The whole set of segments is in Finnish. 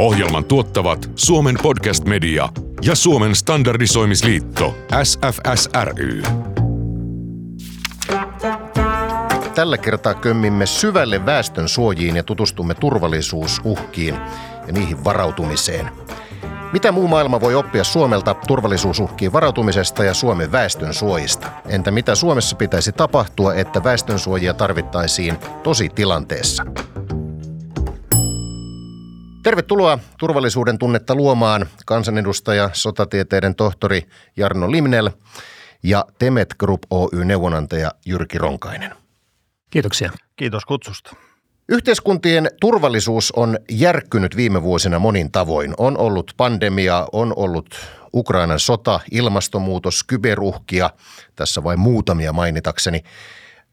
Ohjelman tuottavat Suomen podcast media ja Suomen standardisoimisliitto SFSRY. Tällä kertaa kömmimme syvälle väestön suojiin ja tutustumme turvallisuusuhkiin ja niihin varautumiseen. Mitä muu maailma voi oppia Suomelta turvallisuusuhkiin varautumisesta ja Suomen väestön suojista? Entä mitä Suomessa pitäisi tapahtua, että väestön suojia tarvittaisiin tosi tilanteessa? Tervetuloa turvallisuuden tunnetta luomaan kansanedustaja, sotatieteiden tohtori Jarno Limnel ja Temet Group Oy neuvonantaja Jyrki Ronkainen. Kiitoksia. Kiitos kutsusta. Yhteiskuntien turvallisuus on järkkynyt viime vuosina monin tavoin. On ollut pandemia, on ollut Ukrainan sota, ilmastonmuutos, kyberuhkia, tässä vain muutamia mainitakseni.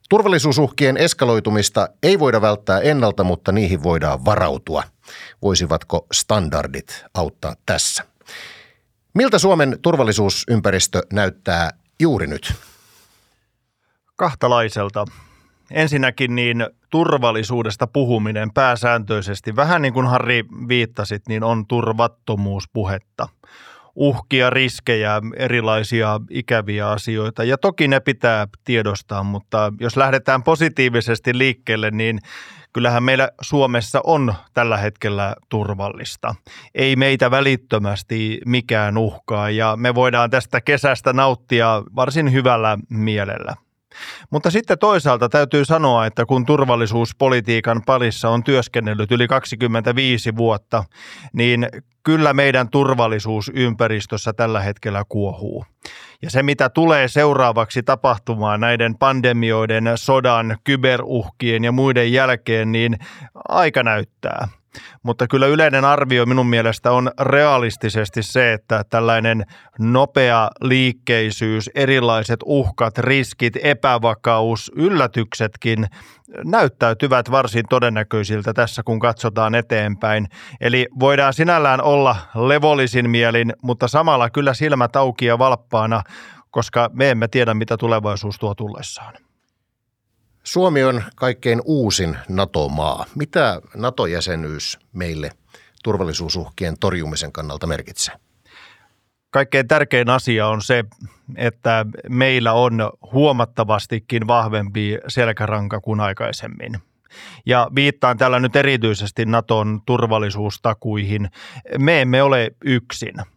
Turvallisuusuhkien eskaloitumista ei voida välttää ennalta, mutta niihin voidaan varautua. Voisivatko standardit auttaa tässä? Miltä Suomen turvallisuusympäristö näyttää juuri nyt? Kahtalaiselta. Ensinnäkin niin turvallisuudesta puhuminen pääsääntöisesti, vähän niin kuin Harri viittasit, niin on turvattomuuspuhetta. Uhkia, riskejä, erilaisia ikäviä asioita ja toki ne pitää tiedostaa, mutta jos lähdetään positiivisesti liikkeelle, niin kyllähän meillä Suomessa on tällä hetkellä turvallista. Ei meitä välittömästi mikään uhkaa ja me voidaan tästä kesästä nauttia varsin hyvällä mielellä. Mutta sitten toisaalta täytyy sanoa, että kun turvallisuuspolitiikan parissa on työskennellyt yli 25 vuotta, niin kyllä meidän turvallisuusympäristössä tällä hetkellä kuohuu. Ja se, mitä tulee seuraavaksi tapahtumaan näiden pandemioiden, sodan, kyberuhkien ja muiden jälkeen, niin aika näyttää. Mutta kyllä yleinen arvio minun mielestä on realistisesti se, että tällainen nopea liikkeisyys, erilaiset uhkat, riskit, epävakaus, yllätyksetkin näyttäytyvät varsin todennäköisiltä tässä, kun katsotaan eteenpäin. Eli voidaan sinällään olla levollisin mielin, mutta samalla kyllä silmät auki ja valppaana, koska me emme tiedä, mitä tulevaisuus tuo tullessaan. Suomi on kaikkein uusin NATO-maa. Mitä NATO-jäsenyys meille turvallisuusuhkien torjumisen kannalta merkitsee? Kaikkein tärkein asia on se, että meillä on huomattavastikin vahvempi selkäranka kuin aikaisemmin. Ja viittaan tällä nyt erityisesti Naton turvallisuustakuihin. Me emme ole yksin –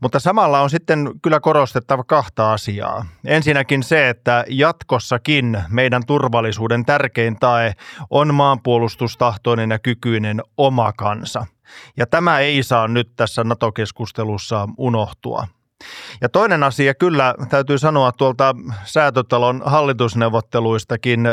mutta samalla on sitten kyllä korostettava kahta asiaa. Ensinnäkin se, että jatkossakin meidän turvallisuuden tärkein tae on maanpuolustustahtoinen ja kykyinen oma kansa. Ja tämä ei saa nyt tässä NATO-keskustelussa unohtua. Ja toinen asia kyllä täytyy sanoa tuolta säätötalon hallitusneuvotteluistakin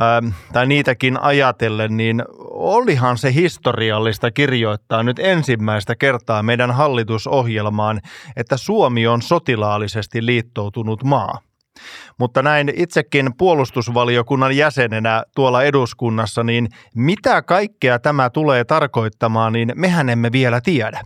Ähm, tai niitäkin ajatellen, niin olihan se historiallista kirjoittaa nyt ensimmäistä kertaa meidän hallitusohjelmaan, että Suomi on sotilaallisesti liittoutunut maa. Mutta näin itsekin puolustusvaliokunnan jäsenenä tuolla eduskunnassa, niin mitä kaikkea tämä tulee tarkoittamaan, niin mehän emme vielä tiedä.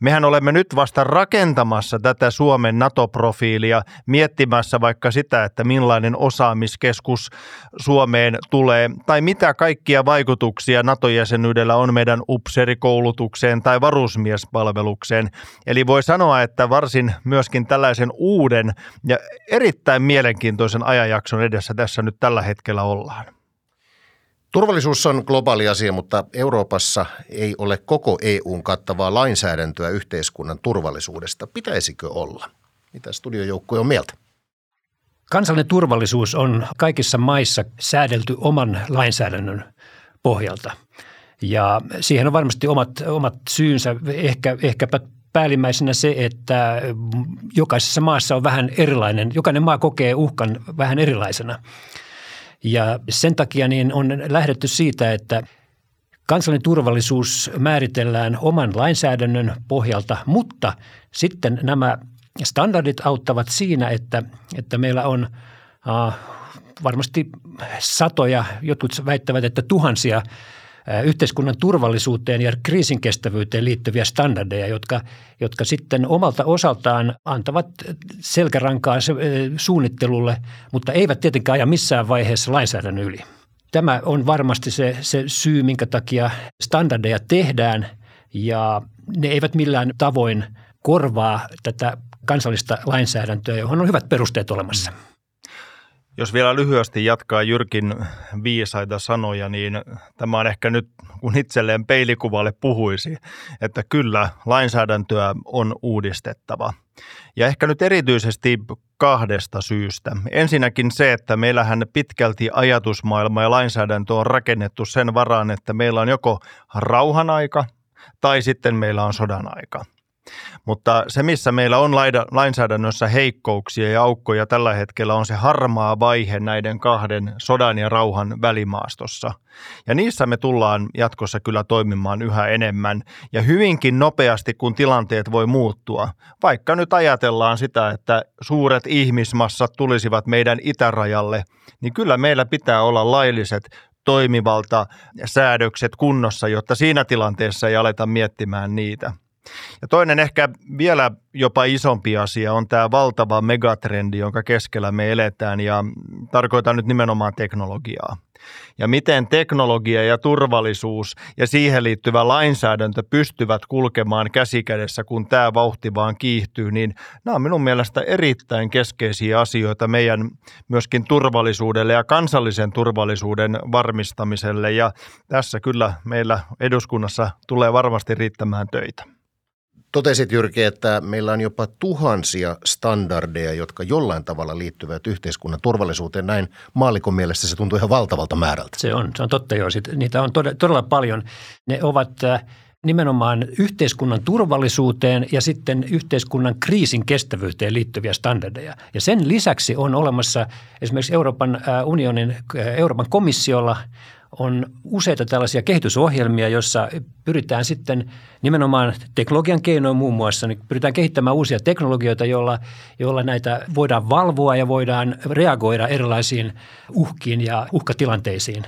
Mehän olemme nyt vasta rakentamassa tätä Suomen NATO-profiilia, miettimässä vaikka sitä, että millainen osaamiskeskus Suomeen tulee, tai mitä kaikkia vaikutuksia NATO-jäsenyydellä on meidän upserikoulutukseen tai varusmiespalvelukseen. Eli voi sanoa, että varsin myöskin tällaisen uuden ja erittäin mielenkiintoisen ajanjakson edessä tässä nyt tällä hetkellä ollaan. Turvallisuus on globaali asia, mutta Euroopassa ei ole koko EUn kattavaa lainsäädäntöä yhteiskunnan turvallisuudesta. Pitäisikö olla? Mitä studiojoukkue on mieltä? Kansallinen turvallisuus on kaikissa maissa säädelty oman lainsäädännön pohjalta. Ja siihen on varmasti omat, omat syynsä, ehkä, ehkäpä päällimmäisenä se, että jokaisessa maassa on vähän erilainen, jokainen maa kokee uhkan vähän erilaisena. Ja sen takia niin on lähdetty siitä, että kansallinen turvallisuus määritellään oman lainsäädännön pohjalta, mutta sitten nämä standardit auttavat siinä, että, että meillä on uh, varmasti satoja, jotkut väittävät, että tuhansia yhteiskunnan turvallisuuteen ja kriisinkestävyyteen liittyviä standardeja, jotka, jotka sitten omalta osaltaan antavat selkärankaa suunnittelulle, mutta eivät tietenkään aja missään vaiheessa lainsäädännön yli. Tämä on varmasti se, se syy, minkä takia standardeja tehdään ja ne eivät millään tavoin korvaa tätä kansallista lainsäädäntöä, johon on hyvät perusteet olemassa. Jos vielä lyhyesti jatkaa Jyrkin viisaita sanoja, niin tämä on ehkä nyt, kun itselleen peilikuvalle puhuisi, että kyllä lainsäädäntöä on uudistettava. Ja ehkä nyt erityisesti kahdesta syystä. Ensinnäkin se, että meillähän pitkälti ajatusmaailma ja lainsäädäntö on rakennettu sen varaan, että meillä on joko rauhan aika tai sitten meillä on sodan aika – mutta se, missä meillä on lainsäädännössä heikkouksia ja aukkoja tällä hetkellä, on se harmaa vaihe näiden kahden sodan ja rauhan välimaastossa. Ja niissä me tullaan jatkossa kyllä toimimaan yhä enemmän ja hyvinkin nopeasti, kun tilanteet voi muuttua. Vaikka nyt ajatellaan sitä, että suuret ihmismassat tulisivat meidän itärajalle, niin kyllä meillä pitää olla lailliset toimivalta säädökset kunnossa, jotta siinä tilanteessa ei aleta miettimään niitä. Ja toinen ehkä vielä jopa isompi asia on tämä valtava megatrendi, jonka keskellä me eletään ja tarkoitan nyt nimenomaan teknologiaa. Ja miten teknologia ja turvallisuus ja siihen liittyvä lainsäädäntö pystyvät kulkemaan käsikädessä, kun tämä vauhti vaan kiihtyy, niin nämä on minun mielestä erittäin keskeisiä asioita meidän myöskin turvallisuudelle ja kansallisen turvallisuuden varmistamiselle. Ja tässä kyllä meillä eduskunnassa tulee varmasti riittämään töitä. Totesit Jyrki, että meillä on jopa tuhansia standardeja, jotka jollain tavalla liittyvät yhteiskunnan turvallisuuteen. Näin maalikon mielestä se tuntuu ihan valtavalta määrältä. Se on, se on totta joo. niitä on todella paljon. Ne ovat äh, nimenomaan yhteiskunnan turvallisuuteen ja sitten yhteiskunnan kriisin kestävyyteen liittyviä standardeja. Ja sen lisäksi on olemassa esimerkiksi Euroopan äh, unionin, äh, Euroopan komissiolla – on useita tällaisia kehitysohjelmia, joissa pyritään sitten nimenomaan teknologian keinoin muun muassa, niin pyritään kehittämään uusia teknologioita, joilla, joilla näitä voidaan valvoa ja voidaan reagoida erilaisiin uhkiin ja uhkatilanteisiin.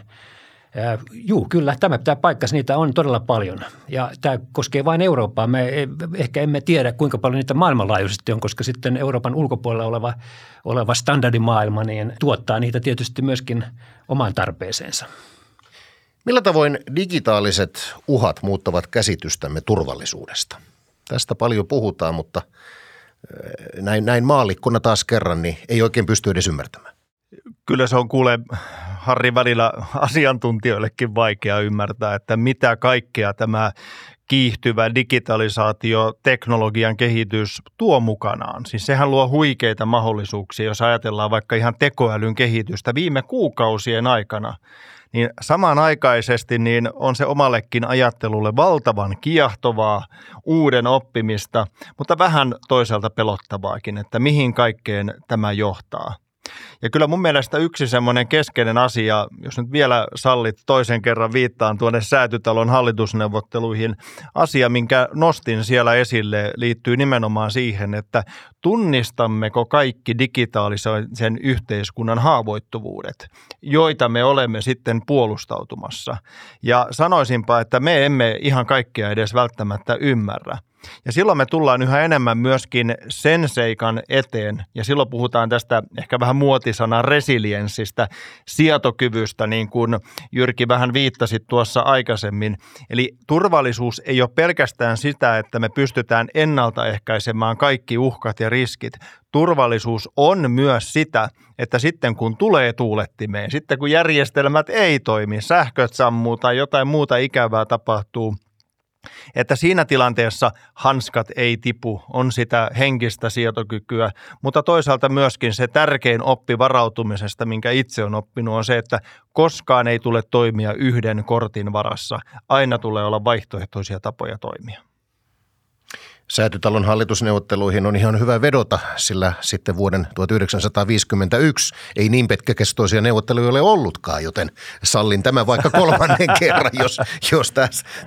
Juu, kyllä, tämä pitää paikkansa. Niitä on todella paljon. Ja tämä koskee vain Eurooppaa. Me ehkä emme tiedä, kuinka paljon niitä maailmanlaajuisesti on, koska sitten Euroopan ulkopuolella oleva, oleva standardimaailma niin tuottaa niitä tietysti myöskin omaan tarpeeseensa. Millä tavoin digitaaliset uhat muuttavat käsitystämme turvallisuudesta? Tästä paljon puhutaan, mutta eh, näin, näin maalikkona taas kerran, niin ei oikein pysty edes ymmärtämään. Kyllä se on kuule Harri välillä asiantuntijoillekin vaikea ymmärtää, että mitä kaikkea tämä kiihtyvä digitalisaatio, teknologian kehitys tuo mukanaan. Siis sehän luo huikeita mahdollisuuksia, jos ajatellaan vaikka ihan tekoälyn kehitystä viime kuukausien aikana – niin samanaikaisesti niin on se omallekin ajattelulle valtavan kiehtovaa, uuden oppimista, mutta vähän toisaalta pelottavaakin, että mihin kaikkeen tämä johtaa. Ja kyllä mun mielestä yksi semmoinen keskeinen asia, jos nyt vielä sallit toisen kerran viittaan tuonne säätytalon hallitusneuvotteluihin, asia, minkä nostin siellä esille, liittyy nimenomaan siihen, että tunnistammeko kaikki digitaalisen yhteiskunnan haavoittuvuudet, joita me olemme sitten puolustautumassa. Ja sanoisinpa, että me emme ihan kaikkea edes välttämättä ymmärrä. Ja silloin me tullaan yhä enemmän myöskin sen seikan eteen, ja silloin puhutaan tästä ehkä vähän muotisanan resilienssistä, sietokyvystä, niin kuin Jyrki vähän viittasi tuossa aikaisemmin. Eli turvallisuus ei ole pelkästään sitä, että me pystytään ennaltaehkäisemään kaikki uhkat ja riskit. Turvallisuus on myös sitä, että sitten kun tulee tuulettimeen, sitten kun järjestelmät ei toimi, sähköt sammuu tai jotain muuta ikävää tapahtuu – että siinä tilanteessa hanskat ei tipu, on sitä henkistä sietokykyä, mutta toisaalta myöskin se tärkein oppi varautumisesta, minkä itse on oppinut, on se, että koskaan ei tule toimia yhden kortin varassa. Aina tulee olla vaihtoehtoisia tapoja toimia. Säätytalon hallitusneuvotteluihin on ihan hyvä vedota, sillä sitten vuoden 1951 ei niin pitkäkestoisia neuvotteluja ole ollutkaan, joten sallin tämä vaikka kolmannen kerran, jos, jos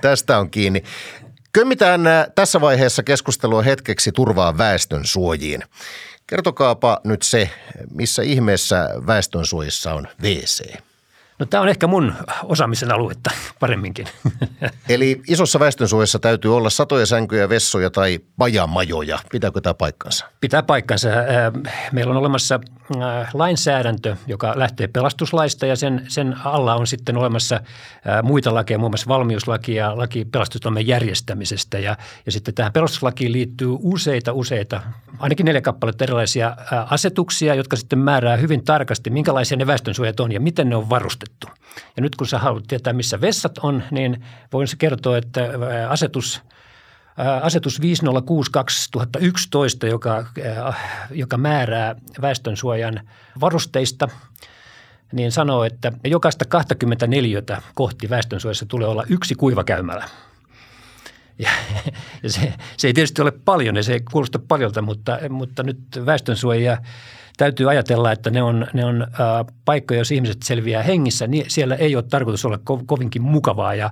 tästä on kiinni. Kömmitään äh, tässä vaiheessa keskustelua hetkeksi turvaa väestön suojiin. Kertokaapa nyt se, missä ihmeessä väestönsuojissa on WC. No tämä on ehkä mun osaamisen aluetta paremminkin. Eli isossa väestönsuojassa täytyy olla satoja sänkyjä, vessoja tai pajamajoja. Pitääkö tämä paikkansa? Pitää paikkansa. Meillä on olemassa lainsäädäntö, joka lähtee pelastuslaista ja sen, sen alla on sitten olemassa muita lakeja, muun muassa valmiuslaki ja laki pelastustoimen järjestämisestä. Ja, ja sitten tähän pelastuslakiin liittyy useita, useita, ainakin neljä kappaletta erilaisia asetuksia, jotka sitten määrää hyvin tarkasti, minkälaisia ne väestönsuojat on ja miten ne on varustettu. Ja nyt kun sä haluat tietää, missä vessat on, niin voin kertoa, että asetus – asetus 506-2011, joka, joka määrää väestönsuojan varusteista, niin sanoo, että jokaista 24 kohti väestönsuojassa tulee olla yksi kuivakäymälä. Ja, ja se, se ei tietysti ole paljon ja se ei kuulosta paljolta, mutta, mutta nyt väestönsuojia – täytyy ajatella, että ne on, ne on paikkoja, jos ihmiset selviää hengissä, niin siellä ei ole tarkoitus olla ko- kovinkin mukavaa ja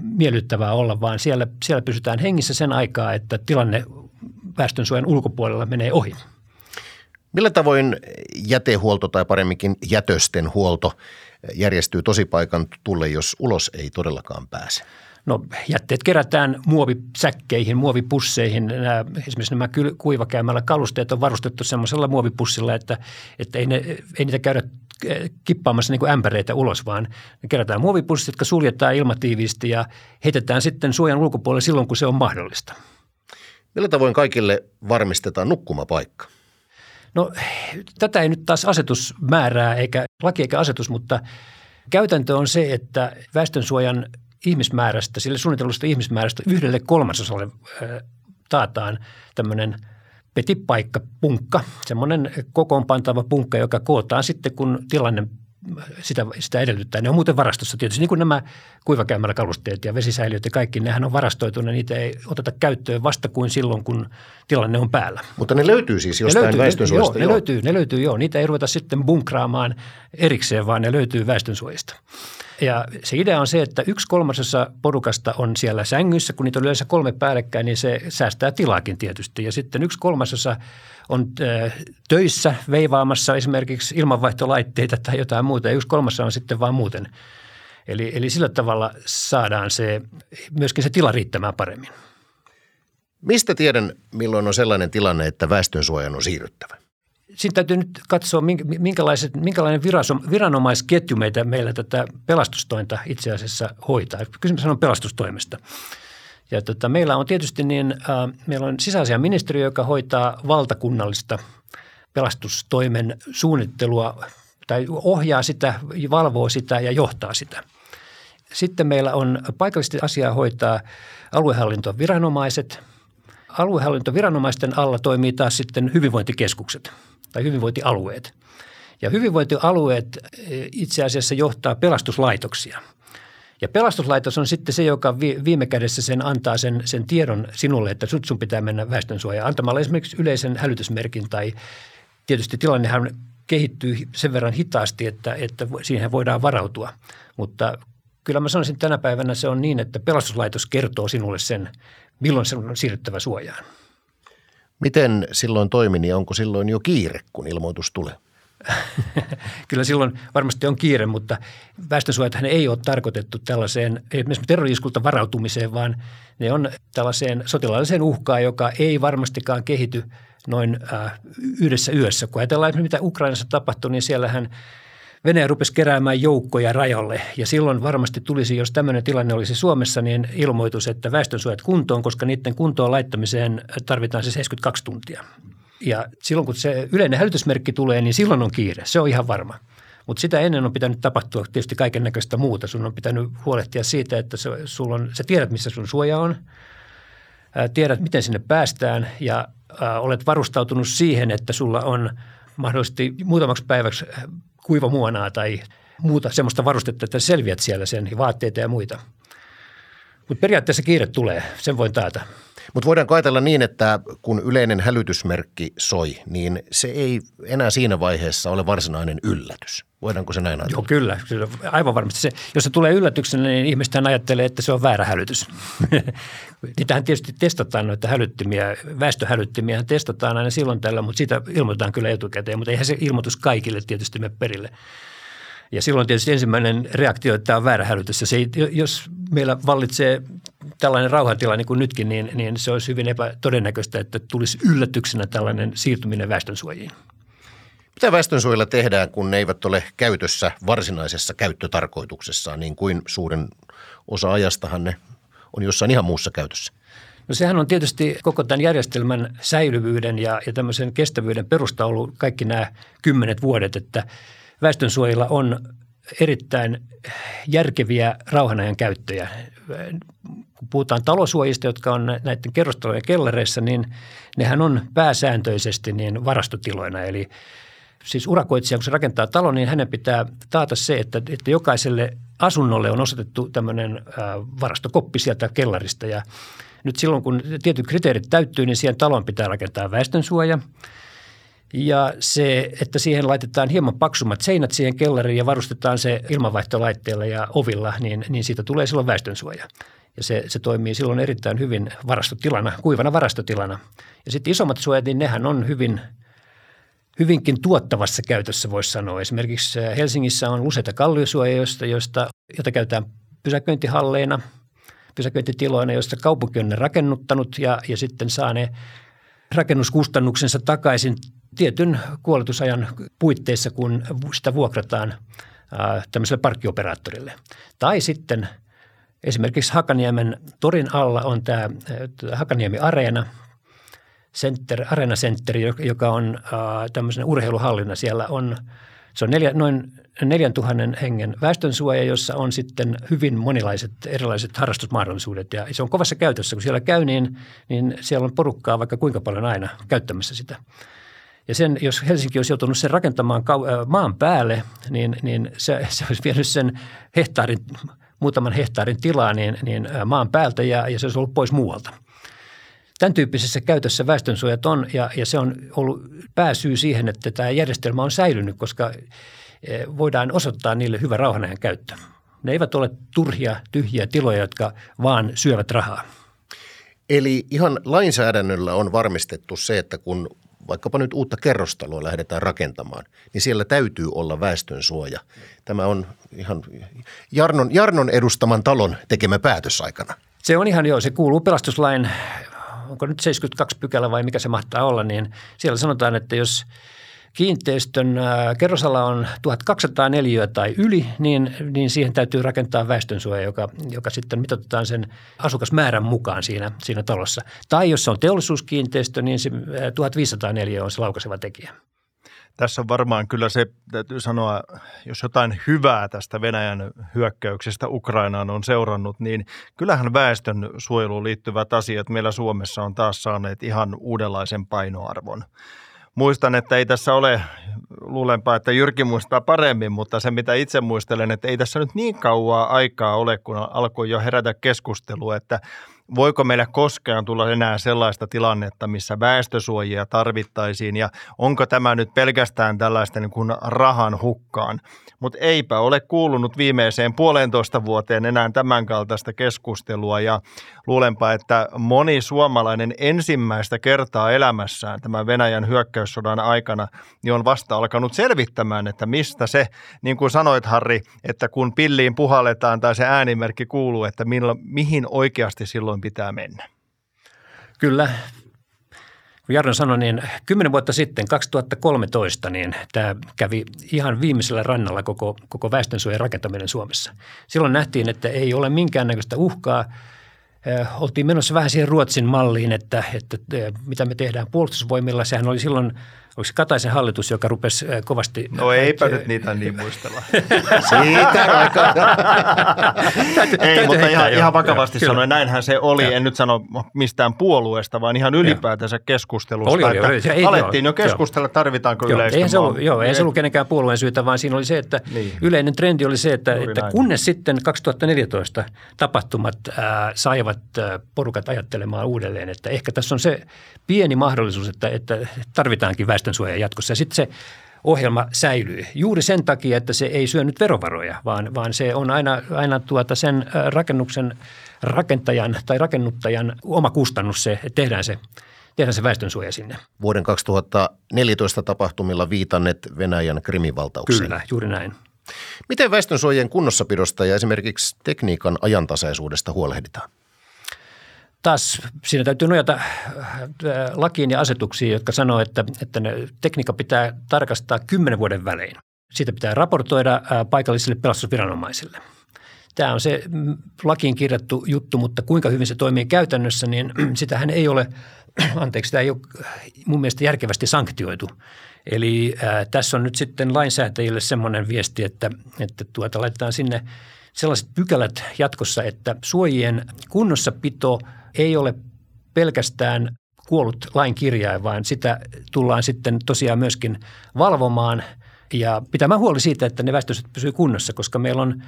miellyttävää olla, vaan siellä, siellä pysytään hengissä sen aikaa, että tilanne väestönsuojan ulkopuolella menee ohi. Millä tavoin jätehuolto tai paremminkin jätösten huolto järjestyy tosipaikan tulle, jos ulos ei todellakaan pääse? No jätteet kerätään muovisäkkeihin, muovipusseihin. Nämä, esimerkiksi nämä kuivakäymällä kalusteet on varustettu semmoisella muovipussilla, että, että ei, ne, ei niitä käydä kippaamassa niin kuin ämpäreitä ulos, vaan ne kerätään muovipussit, jotka suljetaan ilmatiiviisti ja heitetään sitten suojan ulkopuolelle silloin, kun se on mahdollista. Millä tavoin kaikille varmistetaan nukkumapaikka? No tätä ei nyt taas asetus määrää, eikä laki eikä asetus, mutta käytäntö on se, että väestönsuojan ihmismäärästä, sille suunnitellusta ihmismäärästä yhdelle kolmasosalle taataan tämmöinen petipaikka, punkka, semmoinen kokoonpantava punkka, joka kootaan sitten, kun tilanne sitä, sitä edellyttää. Ne on muuten varastossa tietysti, niin kuin nämä kuivakäymällä kalusteet ja vesisäiliöt ja kaikki, nehän on varastoitu, ja niitä ei oteta käyttöön vasta kuin silloin, kun tilanne on päällä. Mutta ne löytyy siis jostain ne löytyy, väestönsuojista? Ne, joo, ne, löytyy, ne löytyy, joo. Niitä ei ruveta sitten bunkraamaan erikseen, vaan ne löytyy väestönsuojista. Ja se idea on se, että yksi kolmasosa porukasta on siellä sängyssä, kun niitä on yleensä kolme päällekkäin, niin se säästää tilaakin tietysti. Ja sitten yksi kolmasosa on töissä veivaamassa esimerkiksi ilmanvaihtolaitteita tai jotain muuta, ja yksi kolmasosa on sitten vaan muuten. Eli, eli sillä tavalla saadaan se, myöskin se tila riittämään paremmin. Mistä tiedän, milloin on sellainen tilanne, että väestönsuojan on siirryttävä? Siinä täytyy nyt katsoa, minkälaiset, minkälainen viranomaisketju meitä, meillä tätä pelastustointa itse asiassa hoitaa. Kysymys on pelastustoimesta. Ja tota, meillä on tietysti niin, äh, meillä on sisäasiaministeriö, joka hoitaa valtakunnallista pelastustoimen suunnittelua tai ohjaa sitä, valvoo sitä ja johtaa sitä. Sitten meillä on paikallisesti asiaa hoitaa aluehallintoviranomaiset. Aluehallintoviranomaisten alla toimii taas sitten hyvinvointikeskukset – tai hyvinvointialueet. Ja hyvinvointialueet eh, itse asiassa johtaa pelastuslaitoksia. Ja pelastuslaitos on sitten se, joka viime kädessä sen antaa sen, sen tiedon sinulle, että sut sun pitää mennä väestönsuojaan antamalla esimerkiksi yleisen hälytysmerkin tai tietysti tilannehan kehittyy sen verran hitaasti, että, että siihen voidaan varautua. Mutta kyllä mä sanoisin, että tänä päivänä se on niin, että pelastuslaitos kertoo sinulle sen, milloin se on siirryttävä suojaan. Miten silloin toimi, niin onko silloin jo kiire, kun ilmoitus tulee? Kyllä silloin varmasti on kiire, mutta väestönsuojathan ei ole tarkoitettu tällaiseen esimerkiksi terroriskulta varautumiseen, vaan ne on tällaiseen sotilaalliseen uhkaan, joka ei varmastikaan kehity noin äh, yhdessä yössä. Kun ajatellaan, mitä Ukrainassa tapahtui, niin siellähän – Venäjä rupesi keräämään joukkoja rajalle ja silloin varmasti tulisi, jos tämmöinen tilanne olisi Suomessa, niin ilmoitus, että väestönsuojat kuntoon, koska niiden kuntoon laittamiseen tarvitaan se 72 tuntia. Ja silloin kun se yleinen hälytysmerkki tulee, niin silloin on kiire. Se on ihan varma. Mutta sitä ennen on pitänyt tapahtua tietysti kaiken näköistä muuta. Sun on pitänyt huolehtia siitä, että se, sulla on, sä tiedät, missä sun suoja on, ää, tiedät, miten sinne päästään ja ää, olet varustautunut siihen, että sulla on mahdollisesti muutamaksi päiväksi kuivamuonaa tai muuta semmoista varustetta, että selviät siellä sen, vaatteita ja muita. Mutta periaatteessa kiire tulee, sen voin taata. Mutta voidaanko ajatella niin, että kun yleinen hälytysmerkki soi, niin se ei enää siinä vaiheessa ole varsinainen yllätys? Voidaanko se näin ajatella? Joo, kyllä, kyllä. Aivan varmasti. Se, jos se tulee yllätyksenä, niin ihmistähän ajattelee, että se on väärä hälytys. Niitähän tietysti testataan noita hälyttimiä, väestöhälyttimiä testataan aina silloin tällä, mutta siitä ilmoitetaan kyllä etukäteen, mutta eihän se ilmoitus kaikille tietysti me perille. Ja silloin tietysti ensimmäinen reaktio, että tämä on väärä hälytys. Ja se, jos meillä vallitsee tällainen rauhatila niin kuin nytkin, niin, niin se olisi hyvin epätodennäköistä, että tulisi yllätyksenä tällainen siirtyminen väestönsuojiin. Mitä väestönsuojilla tehdään, kun ne eivät ole käytössä varsinaisessa käyttötarkoituksessaan, niin kuin suuren osa ajastahan ne on jossain ihan muussa käytössä? No sehän on tietysti koko tämän järjestelmän säilyvyyden ja, ja tämmöisen kestävyyden perusta ollut kaikki nämä kymmenet vuodet, että väestönsuojilla on erittäin järkeviä rauhanajan käyttöjä. Kun puhutaan talosuojista, jotka on näiden kerrostalojen kellareissa, niin nehän on pääsääntöisesti niin varastotiloina. Eli siis urakoitsija, kun se rakentaa talon, niin hänen pitää taata se, että, että jokaiselle asunnolle on osoitettu tämmöinen varastokoppi sieltä kellarista. Ja nyt silloin, kun tietyt kriteerit täyttyy, niin siihen talon pitää rakentaa väestönsuoja – ja se, että siihen laitetaan hieman paksummat seinät siihen kellariin ja varustetaan se ilmanvaihtolaitteella ja ovilla, niin, niin siitä tulee silloin väestönsuoja. Ja se, se toimii silloin erittäin hyvin varastotilana, kuivana varastotilana. Ja sitten isommat suojat, niin nehän on hyvin, hyvinkin tuottavassa käytössä, voisi sanoa. Esimerkiksi Helsingissä on useita kalliosuojia, joista, joista, joita käytetään pysäköintihalleina, pysäköintitiloina, joista kaupunki on ne rakennuttanut ja, ja sitten saa ne rakennuskustannuksensa takaisin tietyn kuoletusajan puitteissa, kun sitä vuokrataan tämmöiselle parkkioperaattorille. Tai sitten esimerkiksi Hakaniemen torin alla on tämä Hakaniemi Areena, Center, Arena Center, joka on tämmöisen urheiluhallina. Siellä on, se on neljä, noin 4000 hengen väestönsuoja, jossa on sitten hyvin monilaiset erilaiset harrastusmahdollisuudet. Ja se on kovassa käytössä. Kun siellä käy, niin, niin siellä on porukkaa vaikka kuinka paljon aina käyttämässä sitä. Ja sen, jos Helsinki olisi joutunut sen rakentamaan maan päälle, niin, niin se, se olisi vienyt sen hehtaarin, muutaman hehtaarin tilaa niin, niin maan päältä ja, ja se olisi ollut pois muualta. Tämän tyyppisessä käytössä väestönsuojat on ja, ja se on ollut pääsyy siihen, että tämä järjestelmä on säilynyt, koska voidaan osoittaa niille hyvä rauhanajan käyttö. Ne eivät ole turhia, tyhjiä tiloja, jotka vaan syövät rahaa. Eli ihan lainsäädännöllä on varmistettu se, että kun vaikkapa nyt uutta kerrostaloa lähdetään rakentamaan, niin siellä täytyy olla väestön suoja. Tämä on ihan Jarnon, Jarnon edustaman talon tekemä päätös aikana. Se on ihan joo, se kuuluu pelastuslain, onko nyt 72 pykälä vai mikä se mahtaa olla, niin siellä sanotaan, että jos – kiinteistön äh, kerrosala on 1200 neliöä tai yli, niin, niin siihen täytyy rakentaa väestönsuoja, joka, joka sitten mitotetaan sen asukasmäärän mukaan siinä, siinä talossa. Tai jos se on teollisuuskiinteistö, niin se 1500 äh, on se laukaiseva tekijä. Tässä on varmaan kyllä se, täytyy sanoa, jos jotain hyvää tästä Venäjän hyökkäyksestä Ukrainaan on seurannut, niin kyllähän väestön suojeluun liittyvät asiat meillä Suomessa on taas saaneet ihan uudenlaisen painoarvon muistan, että ei tässä ole, luulenpa, että Jyrki muistaa paremmin, mutta se mitä itse muistelen, että ei tässä nyt niin kauaa aikaa ole, kun alkoi jo herätä keskustelua, että voiko meille koskaan tulla enää sellaista tilannetta, missä väestösuojia tarvittaisiin ja onko tämä nyt pelkästään tällaista niin kuin rahan hukkaan. Mutta eipä ole kuulunut viimeiseen puolentoista vuoteen enää tämän kaltaista keskustelua ja luulenpa, että moni suomalainen ensimmäistä kertaa elämässään tämän Venäjän hyökkäyssodan aikana niin on vasta alkanut selvittämään, että mistä se, niin kuin sanoit Harri, että kun pilliin puhalletaan tai se äänimerkki kuuluu, että milla, mihin oikeasti silloin silloin pitää mennä. Kyllä. Kun Jarno sanoi, niin kymmenen vuotta sitten, 2013, niin tämä kävi ihan viimeisellä rannalla koko, koko väestönsuojan rakentaminen Suomessa. Silloin nähtiin, että ei ole minkäännäköistä uhkaa. Oltiin menossa vähän siihen Ruotsin malliin, että, että mitä me tehdään puolustusvoimilla. Sehän oli silloin – Onko se Kataisen hallitus, joka rupesi äh, kovasti... No eipä nyt niitä niin muistella. Siitä aikaa. Ei, mutta ihan, ihan vakavasti joo, sanoen, näinhän se oli. Ja. En nyt sano mistään puolueesta, vaan ihan ylipäätänsä keskustelusta. Oli, oli, oli. Ei, alettiin joo, jo keskustella, tarvitaanko joo, yleistä eihän se ollut, Joo, ei se ollut kenenkään puolueen syytä, vaan siinä oli se, että niin. yleinen trendi oli se, että, että kunnes sitten 2014 tapahtumat äh, saivat tulevat porukat ajattelemaan uudelleen, että ehkä tässä on se pieni mahdollisuus, että, että tarvitaankin väestönsuojaa jatkossa. Ja sitten se ohjelma säilyy juuri sen takia, että se ei syö nyt verovaroja, vaan, vaan se on aina, aina tuota sen rakennuksen rakentajan tai rakennuttajan oma kustannus se, että tehdään se tehdään se väestönsuoja sinne. Vuoden 2014 tapahtumilla viitannet Venäjän krimivaltaukseen. Kyllä, juuri näin. Miten väestönsuojien kunnossapidosta ja esimerkiksi tekniikan ajantasaisuudesta huolehditaan? Taas siinä täytyy nojata äh, lakiin ja asetuksiin, jotka sanoo, että, että ne tekniikka pitää tarkastaa kymmenen vuoden välein. Siitä pitää raportoida äh, paikallisille pelastusviranomaisille. Tämä on se mm, lakiin kirjattu juttu, mutta kuinka hyvin se toimii käytännössä, niin sitähän ei ole, anteeksi, tämä ei ole mun mielestä järkevästi sanktioitu. Eli ää, tässä on nyt sitten lainsäätäjille semmoinen viesti, että, että tuota, laitetaan sinne sellaiset pykälät jatkossa, että suojien kunnossapito ei ole pelkästään kuollut lain kirjain, vaan sitä tullaan sitten tosiaan myöskin valvomaan ja pitämään huoli siitä, että ne väestöset pysyy kunnossa, koska meillä on,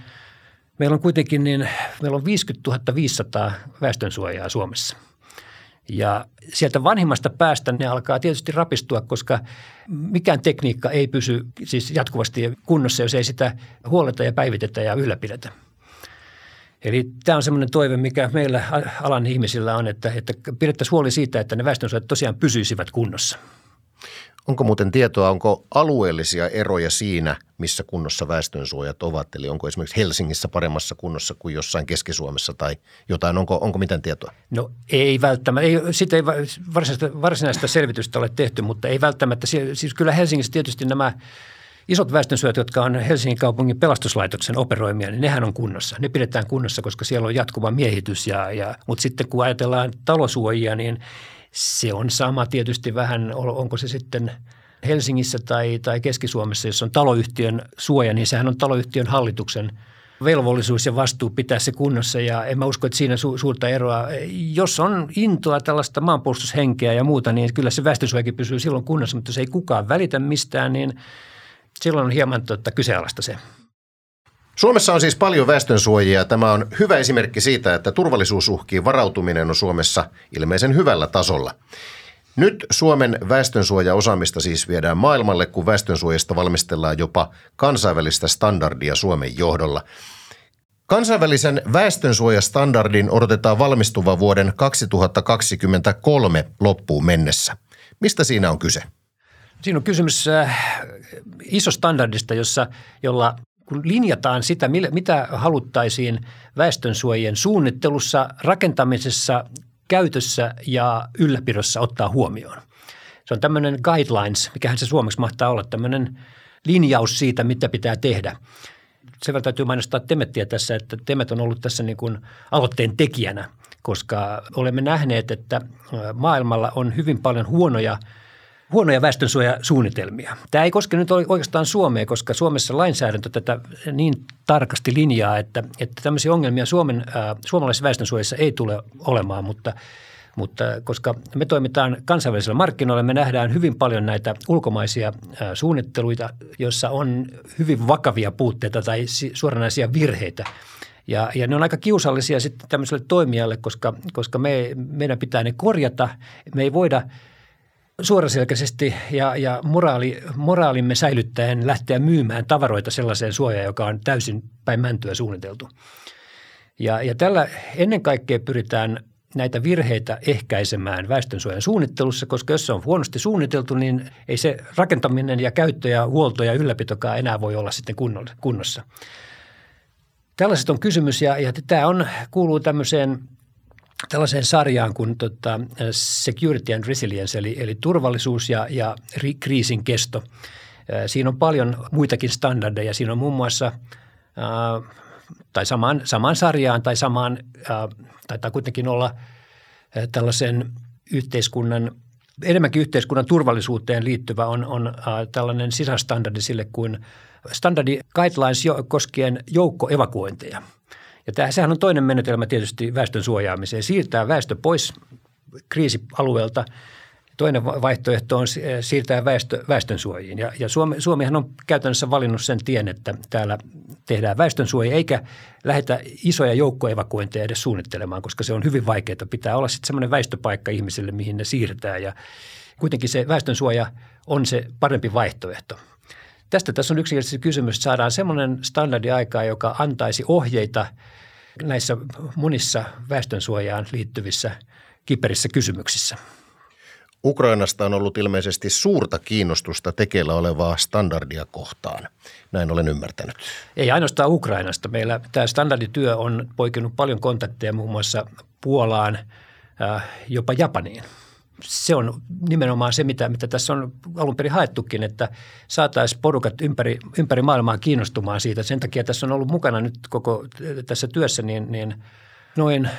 meillä on kuitenkin niin, meillä on 50 500 väestönsuojaa Suomessa – ja sieltä vanhimmasta päästä ne alkaa tietysti rapistua, koska mikään tekniikka ei pysy siis jatkuvasti kunnossa, jos ei sitä huoleta ja päivitetä ja ylläpidetä. Eli tämä on semmoinen toive, mikä meillä alan ihmisillä on, että, että pidettäisiin huoli siitä, että ne väestönsuojat tosiaan pysyisivät kunnossa. Onko muuten tietoa, onko alueellisia eroja siinä, missä kunnossa väestönsuojat ovat? Eli onko esimerkiksi Helsingissä paremmassa kunnossa kuin jossain Keski-Suomessa tai jotain? Onko, onko miten tietoa? No ei välttämättä. Ei, siitä ei varsinaista, varsinaista selvitystä ole tehty, mutta ei välttämättä. Siis kyllä Helsingissä tietysti nämä isot väestönsuojat, jotka on Helsingin kaupungin pelastuslaitoksen operoimia, niin nehän on kunnossa. Ne pidetään kunnossa, koska siellä on jatkuva miehitys. Ja, ja, mutta sitten kun ajatellaan talosuojia, niin – se on sama tietysti vähän, onko se sitten Helsingissä tai, tai Keski-Suomessa, jos on taloyhtiön suoja, niin sehän on taloyhtiön hallituksen velvollisuus ja vastuu pitää se kunnossa ja en mä usko, että siinä su- suurta eroa. Jos on intoa tällaista maanpuolustushenkeä ja muuta, niin kyllä se väestönsuojakin pysyy silloin kunnossa, mutta jos ei kukaan välitä mistään, niin silloin on hieman tuota, kyseenalaista se. Suomessa on siis paljon väestönsuojia. Tämä on hyvä esimerkki siitä, että turvallisuusuhkiin varautuminen on Suomessa ilmeisen hyvällä tasolla. Nyt Suomen väestönsuojaosaamista siis viedään maailmalle, kun väestönsuojasta valmistellaan jopa kansainvälistä standardia Suomen johdolla. Kansainvälisen väestönsuojastandardin odotetaan valmistuva vuoden 2023 loppuun mennessä. Mistä siinä on kyse? Siinä on kysymys äh, iso standardista, jossa, jolla linjataan sitä, mitä haluttaisiin väestönsuojien suunnittelussa, rakentamisessa, käytössä ja ylläpidossa ottaa huomioon. Se on tämmöinen guidelines, mikähän se suomeksi mahtaa olla, tämmöinen linjaus siitä, mitä pitää tehdä. Sen verran täytyy mainostaa Temettiä tässä, että Temet on ollut tässä niin kuin aloitteen tekijänä, koska olemme nähneet, että maailmalla on hyvin paljon huonoja – huonoja väestönsuojasuunnitelmia. Tämä ei koske nyt oikeastaan Suomea, koska Suomessa lainsäädäntö tätä niin tarkasti linjaa, että, että tämmöisiä ongelmia Suomen, äh, suomalaisessa väestönsuojassa ei tule olemaan, mutta mutta koska me toimitaan kansainvälisillä markkinoilla, me nähdään hyvin paljon näitä ulkomaisia suunnitteluita, joissa on hyvin vakavia puutteita tai suoranaisia virheitä. Ja, ja ne on aika kiusallisia sitten tämmöiselle toimijalle, koska, koska me, meidän pitää ne korjata. Me ei voida – suoraselkäisesti ja, ja moraali, moraalimme säilyttäen lähteä myymään tavaroita sellaiseen suojaan, joka on täysin päin mäntyä suunniteltu. Ja, ja tällä ennen kaikkea pyritään näitä virheitä ehkäisemään väestönsuojan suunnittelussa, koska jos se on huonosti suunniteltu, niin ei se rakentaminen ja käyttö ja huolto ja ylläpitokaan enää voi olla sitten kunnossa. Tällaiset on kysymys ja, ja tämä on, kuuluu tämmöiseen – tällaiseen sarjaan kuin tota, Security and Resilience, eli, eli turvallisuus ja, ja kriisin kesto. Siinä on paljon muitakin standardeja. Siinä on muun muassa, tai samaan, samaan sarjaan tai samaan, taitaa kuitenkin olla tällaisen yhteiskunnan, enemmänkin yhteiskunnan turvallisuuteen liittyvä on, on tällainen sisästandardi sille kuin standardi guidelines koskien joukkoevakuointeja – ja tämä, sehän on toinen menetelmä tietysti väestön suojaamiseen. Siirtää väestö pois kriisialueelta Toinen vaihtoehto on siirtää väestö, väestönsuojiin. Ja, ja Suomi, Suomihan on käytännössä valinnut sen tien, että täällä tehdään väestönsuoja eikä lähetä isoja joukkoevakuointeja edes suunnittelemaan, koska se on hyvin vaikeaa. Pitää olla sitten semmoinen väistöpaikka ihmisille, mihin ne siirtää ja kuitenkin se väestönsuoja on se parempi vaihtoehto. Tästä tässä on yksinkertaisesti kysymys, että saadaan semmoinen standardi aikaa, joka antaisi ohjeita näissä monissa väestönsuojaan liittyvissä kiperissä kysymyksissä. Ukrainasta on ollut ilmeisesti suurta kiinnostusta tekeillä olevaa standardia kohtaan. Näin olen ymmärtänyt. Ei ainoastaan Ukrainasta. Meillä tämä standardityö on poikinut paljon kontakteja muun muassa Puolaan, äh, jopa Japaniin. Se on nimenomaan se, mitä, mitä tässä on alun perin haettukin, että saataisiin porukat ympäri, ympäri maailmaa kiinnostumaan siitä. Sen takia tässä on ollut mukana nyt koko tässä työssä niin, niin noin –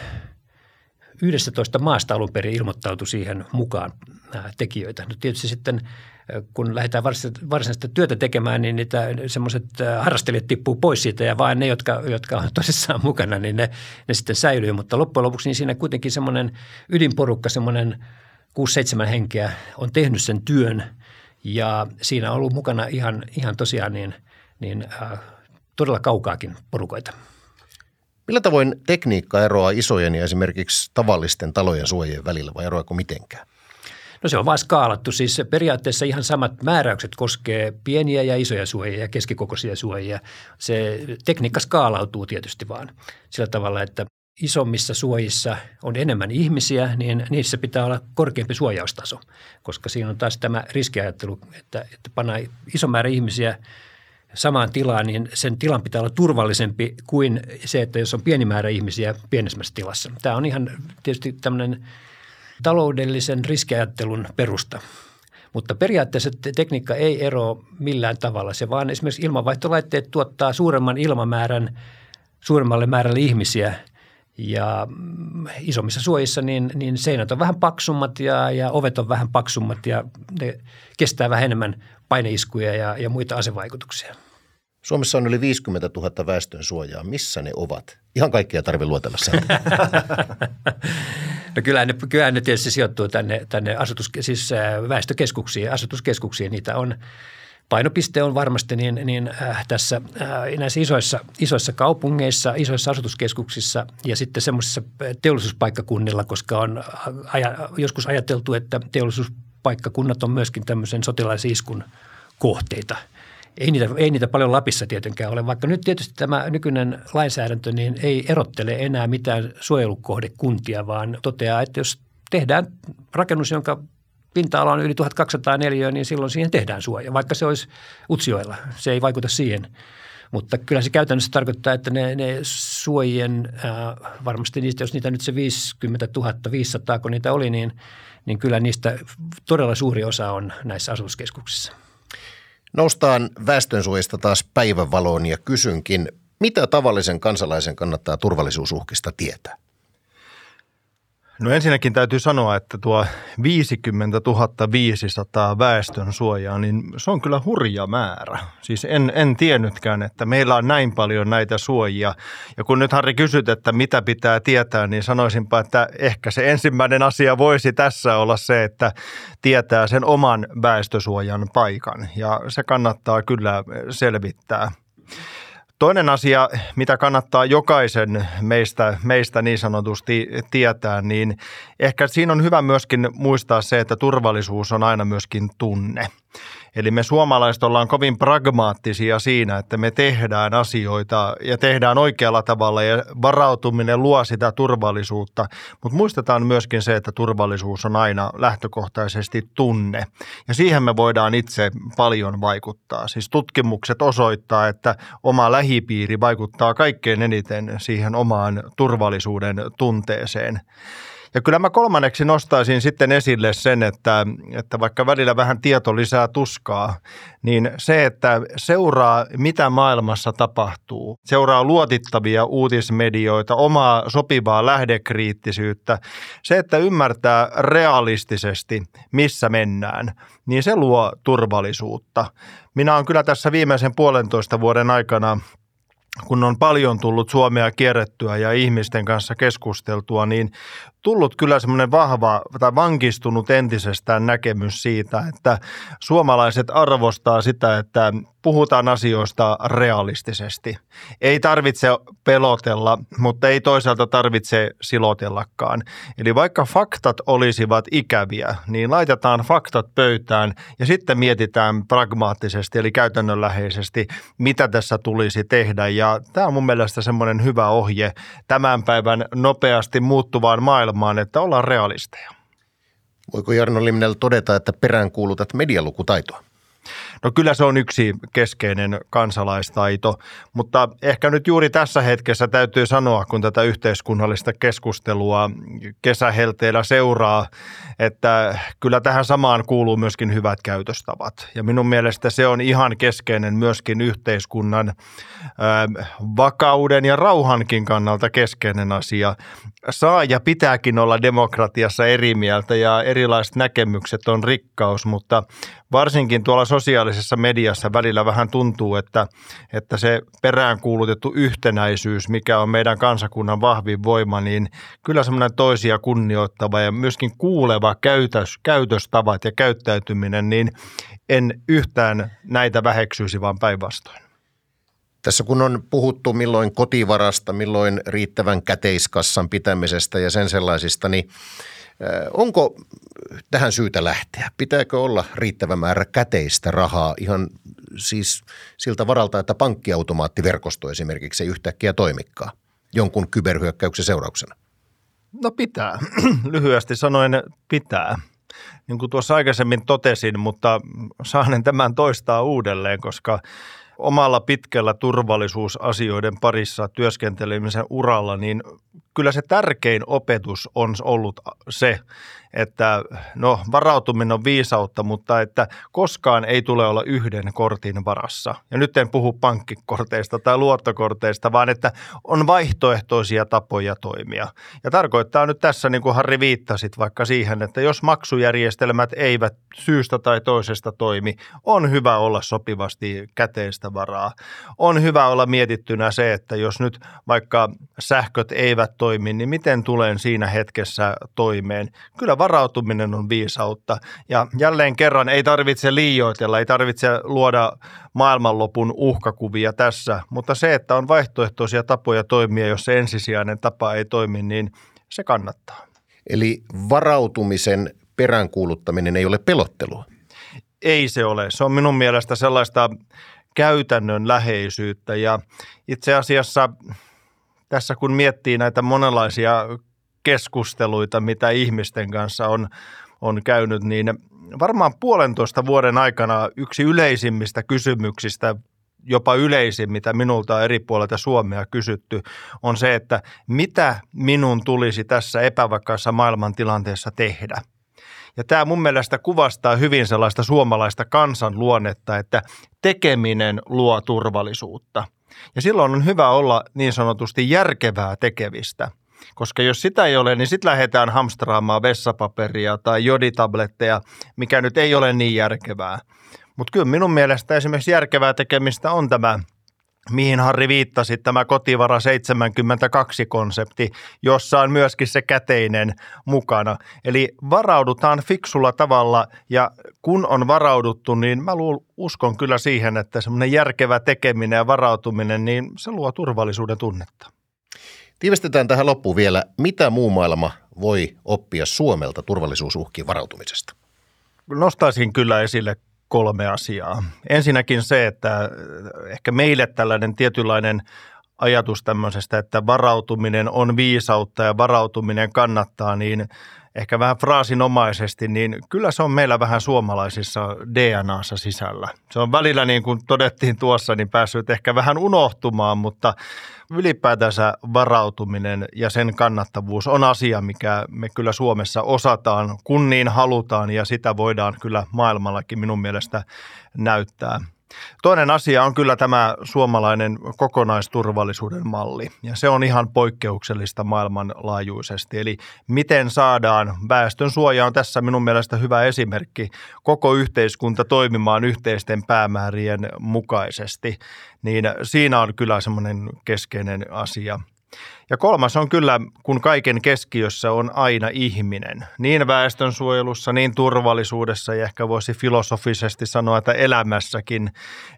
11 maasta alun perin ilmoittautui siihen mukaan tekijöitä. No tietysti sitten kun lähdetään varsinaista työtä tekemään, niin niitä semmoiset harrastelijat tippuu pois siitä ja vain ne, jotka, jotka on tosissaan mukana, niin ne, ne sitten säilyy. Mutta loppujen lopuksi niin siinä kuitenkin semmoinen ydinporukka, semmoinen 6-7 henkeä on tehnyt sen työn ja siinä on ollut mukana ihan, ihan tosiaan niin, niin äh, todella kaukaakin porukoita. Millä tavoin tekniikka eroaa isojen ja esimerkiksi tavallisten talojen suojien välillä vai eroako mitenkään? No se on vaan skaalattu. Siis periaatteessa ihan samat määräykset koskee pieniä ja isoja suojia ja keskikokoisia suojia. Se tekniikka skaalautuu tietysti vaan sillä tavalla, että isommissa suojissa on enemmän ihmisiä, niin niissä pitää olla korkeampi suojaustaso, koska siinä on taas tämä riskiajattelu, että, että pannaan iso määrä ihmisiä – samaan tilaan, niin sen tilan pitää olla turvallisempi kuin se, että jos on pieni määrä ihmisiä pienemmässä tilassa. Tämä on ihan tietysti tämmöinen taloudellisen riskiajattelun perusta. Mutta periaatteessa tekniikka ei ero millään tavalla. Se vaan esimerkiksi ilmanvaihtolaitteet tuottaa suuremman ilmamäärän suuremmalle määrälle ihmisiä ja mm, isommissa suojissa niin, niin seinät on vähän paksummat ja, ja ovet on vähän paksummat ja ne kestää vähän enemmän paineiskuja ja, ja muita asevaikutuksia. Suomessa on yli 50 000 väestön suojaa. Missä ne ovat? Ihan kaikkia tarvitse luotella no kyllä ne, kyllä ne tietysti sijoittuu tänne, tänne asutus, siis väestökeskuksiin, asutuskeskuksiin. Niitä on, painopiste on varmasti niin, niin äh, tässä äh, näissä isoissa, isoissa kaupungeissa, isoissa asutuskeskuksissa ja sitten semmoisissa teollisuuspaikkakunnilla, koska on aja, joskus ajateltu, että teollisuuspaikkakunnat on myöskin tämmöisen sotilaisiskun kohteita – ei niitä, ei niitä paljon Lapissa tietenkään ole, vaikka nyt tietysti tämä nykyinen lainsäädäntö niin ei erottele enää mitään suojelukohdekuntia, vaan toteaa, että jos tehdään rakennus, jonka pinta-ala on yli 1200 neliöä, niin silloin siihen tehdään suoja, vaikka se olisi Utsioilla. Se ei vaikuta siihen. Mutta kyllä se käytännössä tarkoittaa, että ne, ne suojien, äh, varmasti niistä, jos niitä nyt se 50 500, kun niitä oli, niin, niin kyllä niistä todella suuri osa on näissä asutuskeskuksissa. Noustaan väestönsuojista taas päivänvaloon ja kysynkin, mitä tavallisen kansalaisen kannattaa turvallisuusuhkista tietää? No ensinnäkin täytyy sanoa, että tuo 50 500 väestön suojaa, niin se on kyllä hurja määrä. Siis en, en tiennytkään, että meillä on näin paljon näitä suojia. Ja kun nyt Harri kysyt, että mitä pitää tietää, niin sanoisinpa, että ehkä se ensimmäinen asia voisi tässä olla se, että tietää sen oman väestösuojan paikan. Ja se kannattaa kyllä selvittää. Toinen asia, mitä kannattaa jokaisen meistä, meistä niin sanotusti tietää, niin ehkä siinä on hyvä myöskin muistaa se, että turvallisuus on aina myöskin tunne. Eli me suomalaiset ollaan kovin pragmaattisia siinä, että me tehdään asioita ja tehdään oikealla tavalla ja varautuminen luo sitä turvallisuutta. Mutta muistetaan myöskin se, että turvallisuus on aina lähtökohtaisesti tunne ja siihen me voidaan itse paljon vaikuttaa. Siis tutkimukset osoittaa, että oma lähipiiri vaikuttaa kaikkein eniten siihen omaan turvallisuuden tunteeseen. Ja kyllä mä kolmanneksi nostaisin sitten esille sen, että, että vaikka välillä vähän tieto lisää tuskaa, niin se, että seuraa mitä maailmassa tapahtuu, seuraa luotittavia uutismedioita, omaa sopivaa lähdekriittisyyttä, se, että ymmärtää realistisesti, missä mennään, niin se luo turvallisuutta. Minä olen kyllä tässä viimeisen puolentoista vuoden aikana kun on paljon tullut Suomea kierrettyä ja ihmisten kanssa keskusteltua, niin tullut kyllä semmoinen vahva tai vankistunut entisestään näkemys siitä, että suomalaiset arvostaa sitä, että puhutaan asioista realistisesti. Ei tarvitse pelotella, mutta ei toisaalta tarvitse silotellakaan. Eli vaikka faktat olisivat ikäviä, niin laitetaan faktat pöytään ja sitten mietitään pragmaattisesti eli käytännönläheisesti, mitä tässä tulisi tehdä. Ja tämä on mun mielestä semmoinen hyvä ohje tämän päivän nopeasti muuttuvaan maailmaan, että ollaan realisteja. Voiko Jarno Limnel todeta, että peräänkuulutat medialukutaitoa? No kyllä se on yksi keskeinen kansalaistaito, mutta ehkä nyt juuri tässä hetkessä täytyy sanoa, kun tätä yhteiskunnallista keskustelua kesähelteellä seuraa, että kyllä tähän samaan kuuluu myöskin hyvät käytöstavat. Ja minun mielestä se on ihan keskeinen myöskin yhteiskunnan äh, vakauden ja rauhankin kannalta keskeinen asia. Saa ja pitääkin olla demokratiassa eri mieltä ja erilaiset näkemykset on rikkaus, mutta varsinkin tuolla sosiaalisessa mediassa välillä vähän tuntuu, että, että se peräänkuulutettu yhtenäisyys, mikä on meidän kansakunnan vahvin voima, niin kyllä semmoinen toisia kunnioittava ja myöskin kuuleva käytös, käytöstavat ja käyttäytyminen, niin en yhtään näitä väheksyisi, vaan päinvastoin. Tässä kun on puhuttu milloin kotivarasta, milloin riittävän käteiskassan pitämisestä ja sen sellaisista, niin Onko tähän syytä lähteä? Pitääkö olla riittävä määrä käteistä rahaa ihan siis siltä varalta, että pankkiautomaattiverkosto esimerkiksi ei yhtäkkiä toimikaan jonkun kyberhyökkäyksen seurauksena? No pitää. Lyhyesti sanoen pitää. Niin kuin tuossa aikaisemmin totesin, mutta saanen tämän toistaa uudelleen, koska – omalla pitkällä turvallisuusasioiden parissa työskentelemisen uralla, niin kyllä se tärkein opetus on ollut se, että no varautuminen on viisautta, mutta että koskaan ei tule olla yhden kortin varassa. Ja nyt en puhu pankkikorteista tai luottokorteista, vaan että on vaihtoehtoisia tapoja toimia. Ja tarkoittaa nyt tässä, niin kuin Harri viittasit vaikka siihen, että jos maksujärjestelmät eivät syystä tai toisesta toimi, on hyvä olla sopivasti käteistä varaa. On hyvä olla mietittynä se, että jos nyt vaikka sähköt eivät toimi, niin miten tulen siinä hetkessä toimeen. Kyllä varautuminen on viisautta. Ja jälleen kerran ei tarvitse liioitella, ei tarvitse luoda maailmanlopun uhkakuvia tässä, mutta se, että on vaihtoehtoisia tapoja toimia, jos se ensisijainen tapa ei toimi, niin se kannattaa. Eli varautumisen peräänkuuluttaminen ei ole pelottelua? Ei se ole. Se on minun mielestä sellaista käytännön läheisyyttä ja itse asiassa tässä kun miettii näitä monenlaisia keskusteluita, mitä ihmisten kanssa on, on käynyt, niin varmaan puolentoista vuoden aikana yksi yleisimmistä kysymyksistä, jopa yleisin, mitä minulta eri puolilta Suomea kysytty, on se, että mitä minun tulisi tässä epävakaassa maailmantilanteessa tehdä. Ja tämä mun mielestä kuvastaa hyvin sellaista suomalaista kansanluonnetta, että tekeminen luo turvallisuutta. Ja silloin on hyvä olla niin sanotusti järkevää tekevistä – koska jos sitä ei ole, niin sitten lähdetään hamstraamaan vessapaperia tai joditabletteja, mikä nyt ei ole niin järkevää. Mutta kyllä minun mielestä esimerkiksi järkevää tekemistä on tämä mihin Harri viittasi, tämä kotivara 72-konsepti, jossa on myöskin se käteinen mukana. Eli varaudutaan fiksulla tavalla ja kun on varauduttu, niin mä luul, uskon kyllä siihen, että semmoinen järkevä tekeminen ja varautuminen, niin se luo turvallisuuden tunnetta. Tiivistetään tähän loppuun vielä, mitä muu maailma voi oppia Suomelta turvallisuusuhkiin varautumisesta? Nostaisin kyllä esille kolme asiaa. Ensinnäkin se, että ehkä meille tällainen tietynlainen ajatus tämmöisestä, että varautuminen on viisautta ja varautuminen kannattaa, niin ehkä vähän fraasinomaisesti, niin kyllä se on meillä vähän suomalaisissa DNAssa sisällä. Se on välillä niin kuin todettiin tuossa, niin päässyt ehkä vähän unohtumaan, mutta ylipäätänsä varautuminen ja sen kannattavuus on asia, mikä me kyllä Suomessa osataan, kun niin halutaan ja sitä voidaan kyllä maailmallakin minun mielestä näyttää. Toinen asia on kyllä tämä suomalainen kokonaisturvallisuuden malli, ja se on ihan poikkeuksellista maailmanlaajuisesti. Eli miten saadaan väestön suoja on tässä minun mielestä hyvä esimerkki koko yhteiskunta toimimaan yhteisten päämäärien mukaisesti, niin siinä on kyllä semmoinen keskeinen asia. Ja kolmas on kyllä, kun kaiken keskiössä on aina ihminen. Niin väestönsuojelussa, niin turvallisuudessa ja ehkä voisi filosofisesti sanoa, että elämässäkin,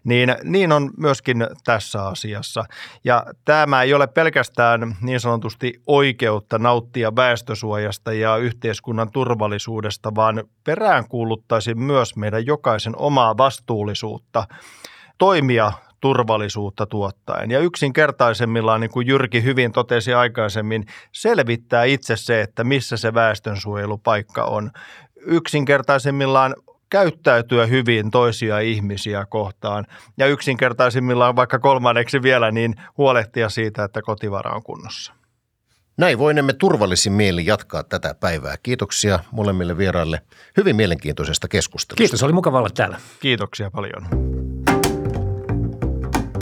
niin, niin on myöskin tässä asiassa. Ja tämä ei ole pelkästään niin sanotusti oikeutta nauttia väestösuojasta ja yhteiskunnan turvallisuudesta, vaan peräänkuuluttaisi myös meidän jokaisen omaa vastuullisuutta toimia turvallisuutta tuottaen. Ja yksinkertaisemmillaan, niin kuin Jyrki hyvin totesi aikaisemmin, selvittää itse se, että missä se väestönsuojelupaikka on. Yksinkertaisemmillaan käyttäytyä hyvin toisia ihmisiä kohtaan ja yksinkertaisimmillaan vaikka kolmanneksi vielä niin huolehtia siitä, että kotivara on kunnossa. Näin voinemme turvallisin mieli jatkaa tätä päivää. Kiitoksia molemmille vieraille hyvin mielenkiintoisesta keskustelusta. Kiitos, oli mukava olla täällä. Kiitoksia paljon.